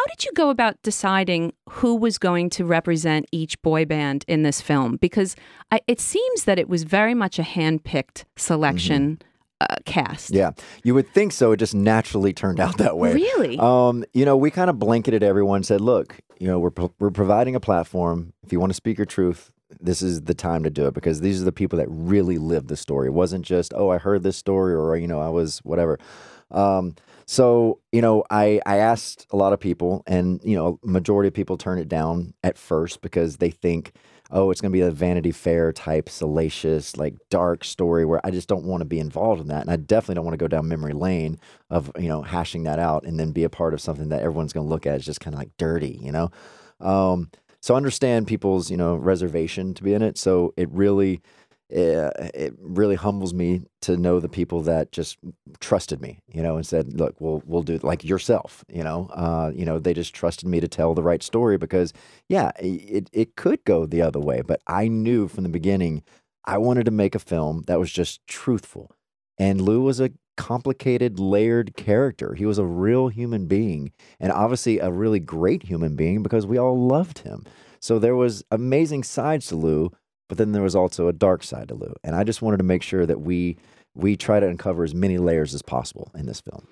how did you go about deciding who was going to represent each boy band in this film? Because I, it seems that it was very much a hand-picked selection. Mm-hmm. Uh, cast. Yeah, you would think so. It just naturally turned out that way. Really? Um, you know, we kind of blanketed everyone. Said, look, you know, we're pro- we're providing a platform. If you want to speak your truth, this is the time to do it because these are the people that really lived the story. It wasn't just, oh, I heard this story or you know, I was whatever. Um, so you know, I I asked a lot of people, and you know, majority of people turn it down at first because they think oh, it's going to be a Vanity Fair type, salacious, like dark story where I just don't want to be involved in that. And I definitely don't want to go down memory lane of, you know, hashing that out and then be a part of something that everyone's going to look at as just kind of like dirty, you know? Um, so understand people's, you know, reservation to be in it. So it really, it, it really humbles me to know the people that just trusted me, you know, and said, "Look, we'll we'll do it like yourself." You know, uh, you know, they just trusted me to tell the right story because, yeah, it it could go the other way, but I knew from the beginning I wanted to make a film that was just truthful, and Lou was a complicated, layered character. He was a real human being, and obviously a really great human being because we all loved him. So there was amazing sides to Lou but then there was also a dark side to Lou, and I just wanted to make sure that we we try to uncover as many layers as possible in this film.